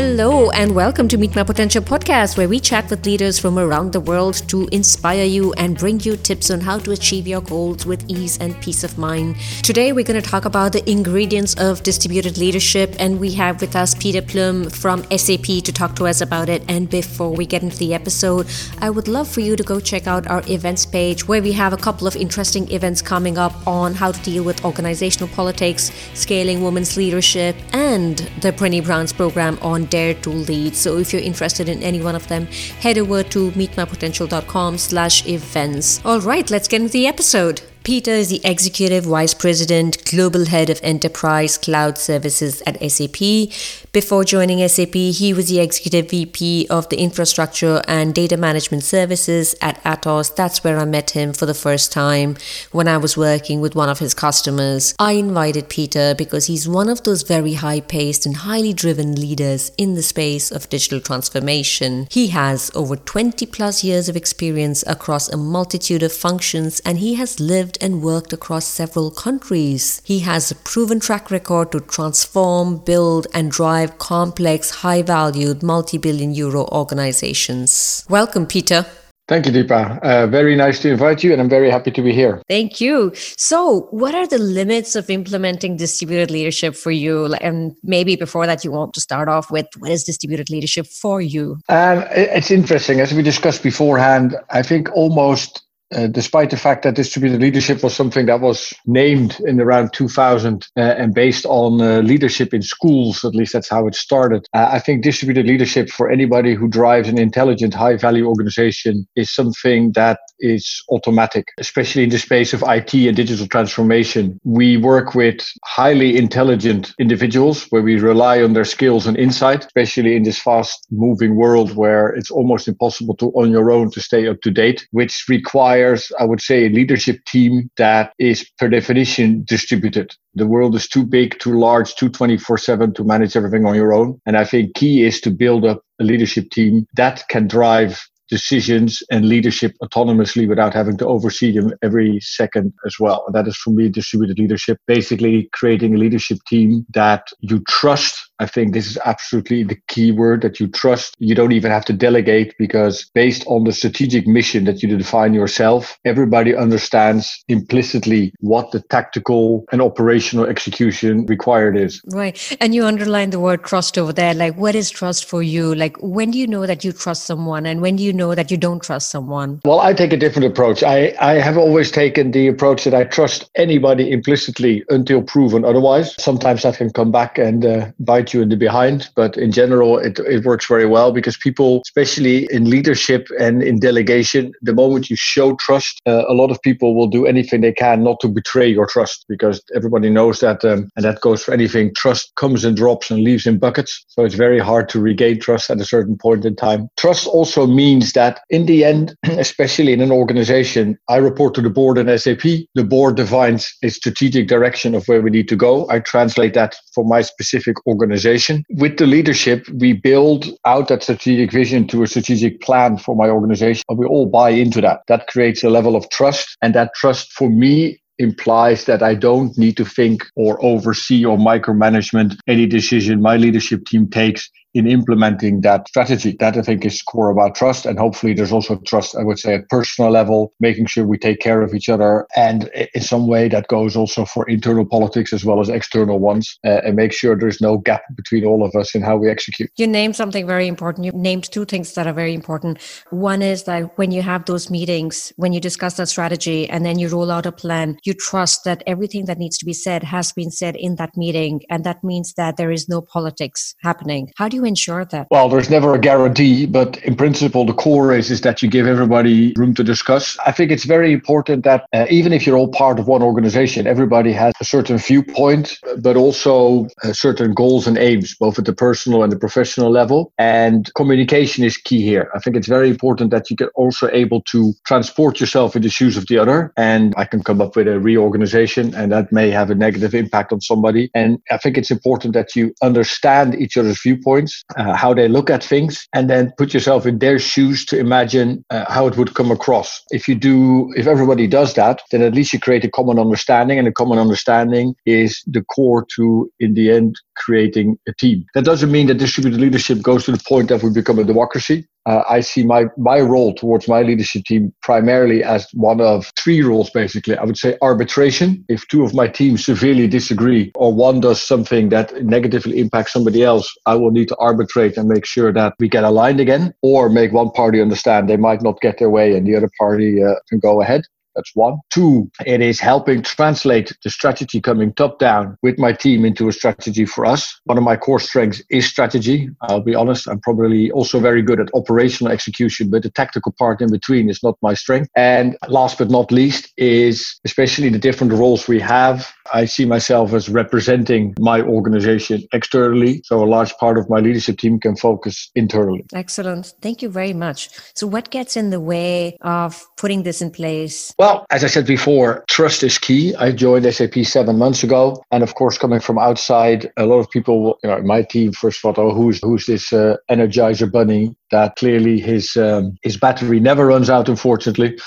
Hello, and welcome to Meet My Potential podcast, where we chat with leaders from around the world to inspire you and bring you tips on how to achieve your goals with ease and peace of mind. Today, we're going to talk about the ingredients of distributed leadership, and we have with us Peter Pluim from SAP to talk to us about it. And before we get into the episode, I would love for you to go check out our events page, where we have a couple of interesting events coming up on how to deal with organizational politics, scaling women's leadership, and the Brené Brown's program on Dare to Lead. So if you're interested in any one of them, head over to meetmypotential.com slash events. All right, let's get into the episode. Peter is the Executive Vice President, Global Head of Enterprise Cloud Services at SAP. Before joining SAP, he was the Executive VP of the Infrastructure and Data Management Services at Atos. That's where I met him for the first time when I was working with one of his customers. I invited Peter because he's one of those very high paced and highly driven leaders in the space of digital transformation. He has over 20 plus years of experience across a multitude of functions and he has lived and worked across several countries. He has a proven track record to transform, build, and drive complex, high valued, multi billion euro organizations. Welcome, Peter. Thank you, Deepa. Uh, very nice to invite you, and I'm very happy to be here. Thank you. So, what are the limits of implementing distributed leadership for you? And maybe before that, you want to start off with what is distributed leadership for you? Um, it's interesting. As we discussed beforehand, I think almost uh, despite the fact that distributed leadership was something that was named in around 2000 uh, and based on uh, leadership in schools, at least that's how it started. Uh, I think distributed leadership for anybody who drives an intelligent, high value organization is something that is automatic, especially in the space of IT and digital transformation. We work with highly intelligent individuals where we rely on their skills and insight, especially in this fast moving world where it's almost impossible to on your own to stay up to date, which requires requires, I would say, a leadership team that is per definition distributed. The world is too big, too large, too 24 7 to manage everything on your own. And I think key is to build up a leadership team that can drive decisions and leadership autonomously without having to oversee them every second as well. And that is for me distributed leadership, basically creating a leadership team that you trust I think this is absolutely the key word that you trust. You don't even have to delegate because based on the strategic mission that you define yourself, everybody understands implicitly what the tactical and operational execution required is. Right. And you underline the word trust over there. Like, what is trust for you? Like, when do you know that you trust someone and when do you know that you don't trust someone? Well, I take a different approach. I, I have always taken the approach that I trust anybody implicitly until proven otherwise. Sometimes that can come back and uh, bite you in the behind. But in general, it, it works very well because people, especially in leadership and in delegation, the moment you show trust, uh, a lot of people will do anything they can not to betray your trust because everybody knows that, um, and that goes for anything. Trust comes and drops and leaves in buckets. So it's very hard to regain trust at a certain point in time. Trust also means that in the end, especially in an organization, I report to the board in SAP. The board defines a strategic direction of where we need to go. I translate that for my specific organization. With the leadership, we build out that strategic vision to a strategic plan for my organization. And We all buy into that. That creates a level of trust. And that trust for me implies that I don't need to think or oversee or micromanagement any decision my leadership team takes in implementing that strategy. That I think is core about trust. And hopefully there's also trust, I would say, at personal level, making sure we take care of each other. And in some way that goes also for internal politics as well as external ones uh, and make sure there's no gap between all of us in how we execute. You named something very important. You named two things that are very important. One is that when you have those meetings, when you discuss that strategy and then you roll out a plan, you trust that everything that needs to be said has been said in that meeting. And that means that there is no politics happening. How do you ensure that? Well, there's never a guarantee, but in principle, the core is, is that you give everybody room to discuss. I think it's very important that uh, even if you're all part of one organization, everybody has a certain viewpoint, but also uh, certain goals and aims, both at the personal and the professional level. And communication is key here. I think it's very important that you get also able to transport yourself in the shoes of the other. And I can come up with a reorganization, and that may have a negative impact on somebody. And I think it's important that you understand each other's viewpoints viewpoints, uh, how they look at things, and then put yourself in their shoes to imagine uh, how it would come across. If you do, if everybody does that, then at least you create a common understanding, and a common understanding is the core to, in the end, creating a team. That doesn't mean that distributed leadership goes to the point that we become a democracy uh, I see my my role towards my leadership team primarily as one of three roles. Basically, I would say arbitration. If two of my teams severely disagree, or one does something that negatively impacts somebody else, I will need to arbitrate and make sure that we get aligned again, or make one party understand they might not get their way and the other party uh, can go ahead. That's one. Two, it is helping translate the strategy coming top down with my team into a strategy for us. One of my core strengths is strategy. I'll be honest, I'm probably also very good at operational execution, but the tactical part in between is not my strength. And last but not least is especially the different roles we have. I see myself as representing my organization externally. So a large part of my leadership team can focus internally. Excellent. Thank you very much. So, what gets in the way of putting this in place? Well, well, as I said before, trust is key. I joined SAP seven months ago, and of course, coming from outside, a lot of people, you know, my team first thought, "Oh, who's who's this uh, Energizer bunny?" That clearly his um, his battery never runs out, unfortunately.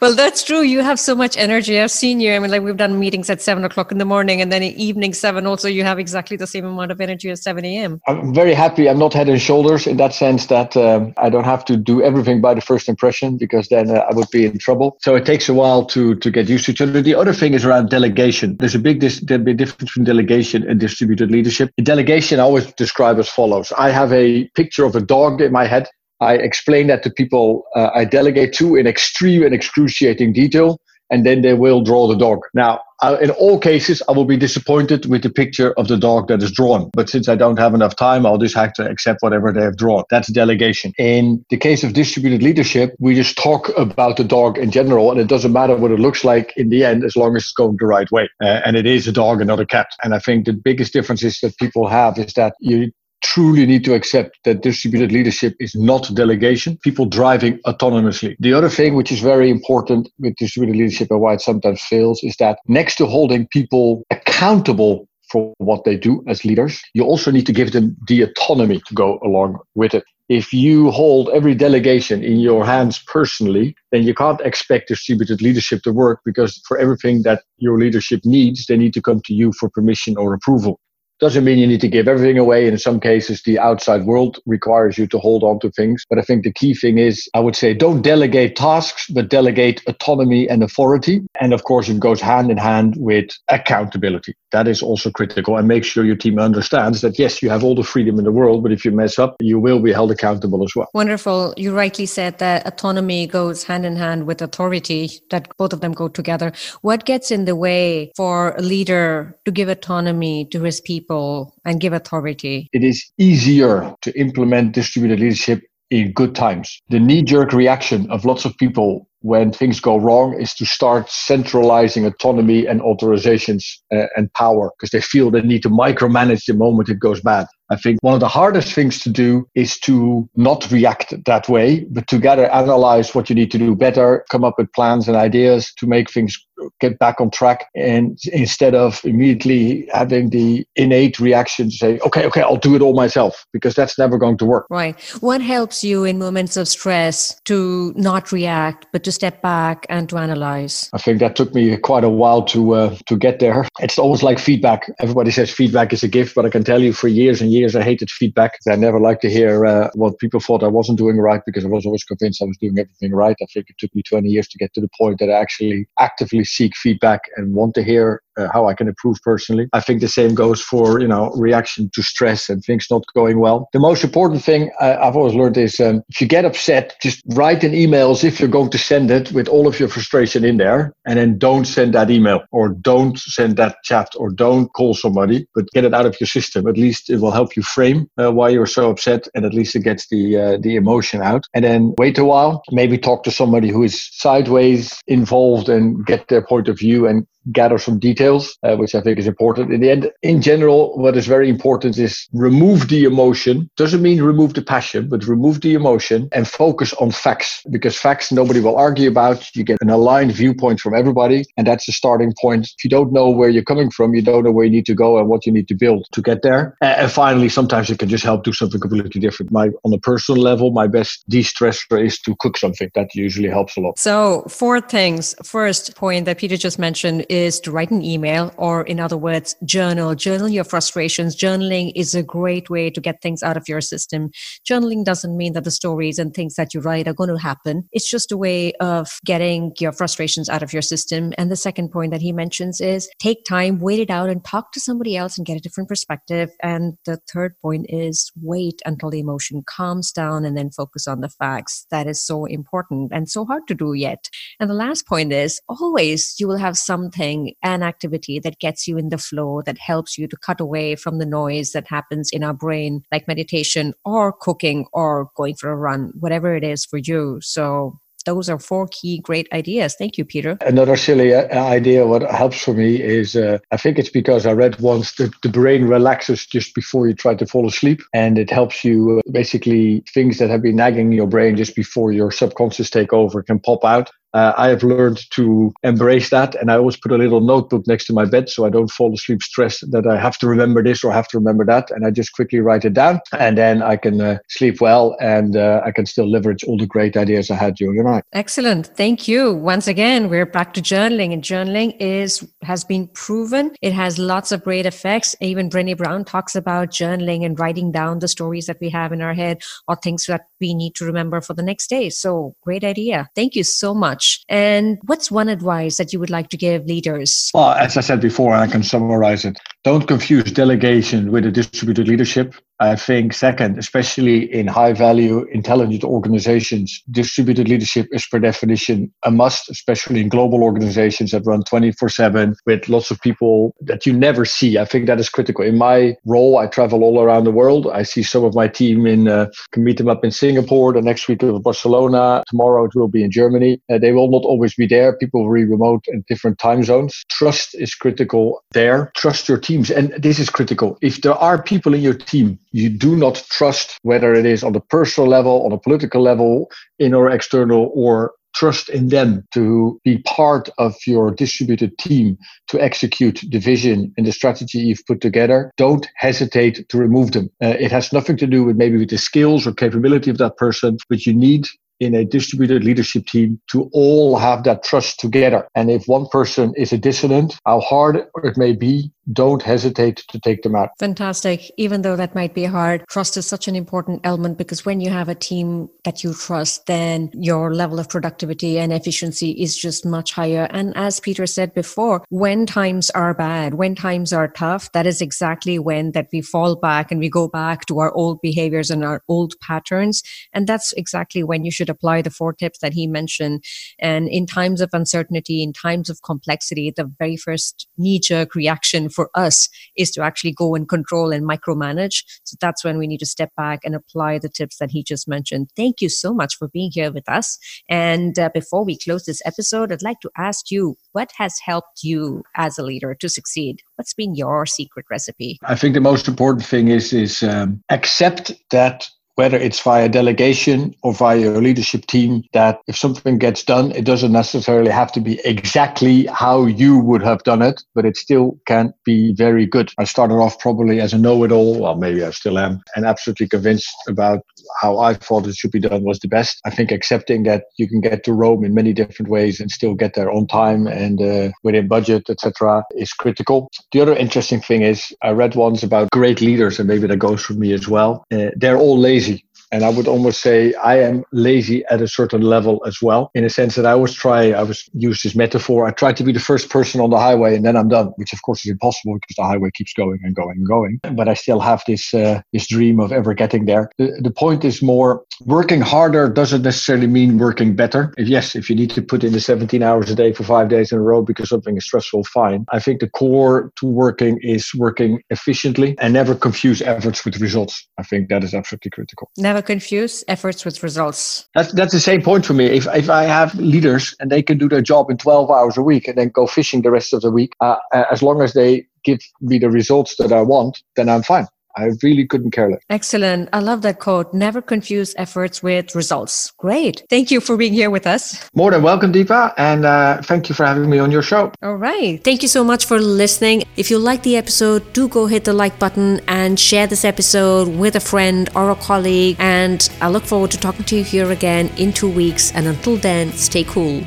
Well, that's true. You have so much energy. I've seen you. I mean, like we've done meetings at seven o'clock in the morning, and then evening seven. Also, you have exactly the same amount of energy at seven a.m. I'm very happy. I'm not head and shoulders in that sense that um, I don't have to do everything by the first impression because then uh, I would be in trouble. So it takes a while to to get used to each other. The other thing is around delegation. There's a big dis- big difference between delegation and distributed leadership. In delegation, I always describe as follows: I have a picture of a dog in my head. I explain that to people uh, I delegate to in extreme and excruciating detail and then they will draw the dog. Now, in all cases, I will be disappointed with the picture of the dog that is drawn. But since I don't have enough time, I'll just have to accept whatever they have drawn. That's delegation. In the case of distributed leadership, we just talk about the dog in general, and it doesn't matter what it looks like in the end, as long as it's going the right way. Uh, and it is a dog and not a cat. And I think the biggest difference is that people have is that you truly need to accept that distributed leadership is not delegation, people driving autonomously. The other thing, which is very important with distributed leadership and why it sometimes fails, is that next to holding people accountable for what they do as leaders, you also need to give them the autonomy to go along with it. If you hold every delegation in your hands personally, then you can't expect distributed leadership to work because for everything that your leadership needs, they need to come to you for permission or approval. Doesn't mean you need to give everything away. In some cases, the outside world requires you to hold on to things. But I think the key thing is, I would say, don't delegate tasks, but delegate autonomy and authority. And of course, it goes hand in hand with accountability. That is also critical. And make sure your team understands that, yes, you have all the freedom in the world, but if you mess up, you will be held accountable as well. Wonderful. You rightly said that autonomy goes hand in hand with authority, that both of them go together. What gets in the way for a leader to give autonomy to his people? and give authority? It is easier to implement distributed leadership in good times. The knee jerk reaction of lots of people when things go wrong is to start centralizing autonomy and authorizations uh, and power because they feel they need to micromanage the moment it goes bad. I think one of the hardest things to do is to not react that way, but together analyze what you need to do better, come up with plans and ideas to make things get back on track. And instead of immediately having the innate reaction to say, okay, okay, I'll do it all myself, because that's never going to work. Right. What helps you in moments of stress to not react, but to step back and to analyze? I think that took me quite a while to uh, to get there. It's always like feedback. Everybody says feedback is a gift, but I can tell you for years and years years I hated feedback. I never liked to hear uh, what people thought I wasn't doing right because I was always convinced I was doing everything right. I think it took me 20 years to get to the point that I actually actively seek feedback and want to hear uh, how I can improve personally. I think the same goes for you know reaction to stress and things not going well. The most important thing I, have always learned is um, if you get upset, just write an email as if you're going to send it with all of your frustration in there, and then don't send that email or don't send that chat or don't call somebody, but get it out of your system. At least it will help you frame uh, why you're so upset, and at least it gets the uh, the emotion out. And then wait a while, maybe talk to somebody who is sideways involved and get their point of view and gather some details, uh, which I think is important. In the end, in general, what is very important is remove the emotion. Doesn't mean remove the passion, but remove the emotion and focus on facts because facts nobody will argue about. You get an aligned viewpoint from everybody, and that's the starting point. If you don't know where you're coming from, you don't know where you need to go and what you need to build to get there. And finally, sometimes it can just help do something completely different. My on a personal level, my best de-stressor is to cook something. That usually helps a lot. So four things. First point that Peter just mentioned is to write an email, or in other words, journal. Journal your frustrations. Journaling is a great way to get things out of your system. Journaling doesn't mean that the stories and things that you write are going to happen. It's just a way of getting your frustrations out of your system. And the second point that he mentions is take time, wait it out, and talk to somebody else and get a different perspective. And the third point is wait until the emotion calms down and then focus on the facts. That is so important and so hard to do yet. And the last point is always you will have something, an activity that gets you in the flow, that helps you to cut away from the noise that happens in our brain, like meditation or cooking or going for a run, whatever it is for you. So those are four key great ideas. Thank you, Peter. Another silly uh, idea, what helps for me is uh, I think it's because I read once that the brain relaxes just before you try to fall asleep. And it helps you uh, basically things that have been nagging your brain just before your subconscious take over can pop out uh, I have learned to embrace that. And I always put a little notebook next to my bed so I don't fall asleep stressed that I have to remember this or have to remember that. And I just quickly write it down. And then I can uh, sleep well and uh, I can still leverage all the great ideas I had during the night. Excellent. Thank you. Once again, we're back to journaling. And journaling is has been proven. It has lots of great effects. Even Brené Brown talks about journaling and writing down the stories that we have in our head or things that we need to remember for the next day. So great idea. Thank you so much much. And what's one advice that you would like to give leaders? Well, as I said before, I can summarize it. Don't confuse delegation with a distributed leadership. I think, second, especially in high value, intelligent organizations, distributed leadership is per definition a must, especially in global organizations that run 24 7 with lots of people that you never see. I think that is critical. In my role, I travel all around the world. I see some of my team in, uh, can meet them up in Singapore, the next week in Barcelona. Tomorrow it will be in Germany. Uh, they will not always be there. People will be remote in different time zones. Trust is critical there. Trust your teams. And this is critical. If there are people in your team you do not trust, whether it is on the personal level, on a political level, in or external, or trust in them to be part of your distributed team to execute the vision and the strategy you've put together, don't hesitate to remove them. Uh, it has nothing to do with maybe with the skills or capability of that person, but you need in a distributed leadership team to all have that trust together. And if one person is a dissonant, how hard it may be, don't hesitate to take them out. Fantastic. Even though that might be hard, trust is such an important element because when you have a team that you trust, then your level of productivity and efficiency is just much higher. And as Peter said before, when times are bad, when times are tough, that is exactly when that we fall back and we go back to our old behaviors and our old patterns. And that's exactly when you should apply the four tips that he mentioned. And in times of uncertainty, in times of complexity, the very first knee jerk reaction for us is to actually go and control and micromanage. So that's when we need to step back and apply the tips that he just mentioned. Thank you so much for being here with us. And uh, before we close this episode, I'd like to ask you what has helped you as a leader to succeed? What's been your secret recipe? I think the most important thing is is um, accept that whether it's via delegation or via your leadership team, that if something gets done, it doesn't necessarily have to be exactly how you would have done it, but it still can be very good. I started off probably as a know it all, well, maybe I still am, and absolutely convinced about how I thought it should be done was the best. I think accepting that you can get to Rome in many different ways and still get there on time and uh, within budget, etc., is critical. The other interesting thing is I read once about great leaders, and maybe that goes for me as well. Uh, they're all lazy and I would almost say I am lazy at a certain level as well, in a sense that I always try, I was use this metaphor, I try to be the first person on the highway and then I'm done, which of course is impossible because the highway keeps going and going and going. But I still have this uh, this dream of ever getting there. The, the point is more working harder doesn't necessarily mean working better. If yes, if you need to put in the 17 hours a day for five days in a row because something is stressful, fine. I think the core to working is working efficiently and never confuse efforts with results. I think that is absolutely critical. Never confuse efforts with results. That's that's the same point for me. If if I have leaders and they can do their job in 12 hours a week and then go fishing the rest of the week, uh, as long as they give me the results that I want, then I'm fine. I really couldn't care less. Excellent. I love that quote. Never confuse efforts with results. Great. Thank you for being here with us. More than welcome, Deepa. And uh, thank you for having me on your show. All right. Thank you so much for listening. If you like the episode, do go hit the like button and share this episode with a friend or a colleague. And I look forward to talking to you here again in two weeks. And until then, stay cool.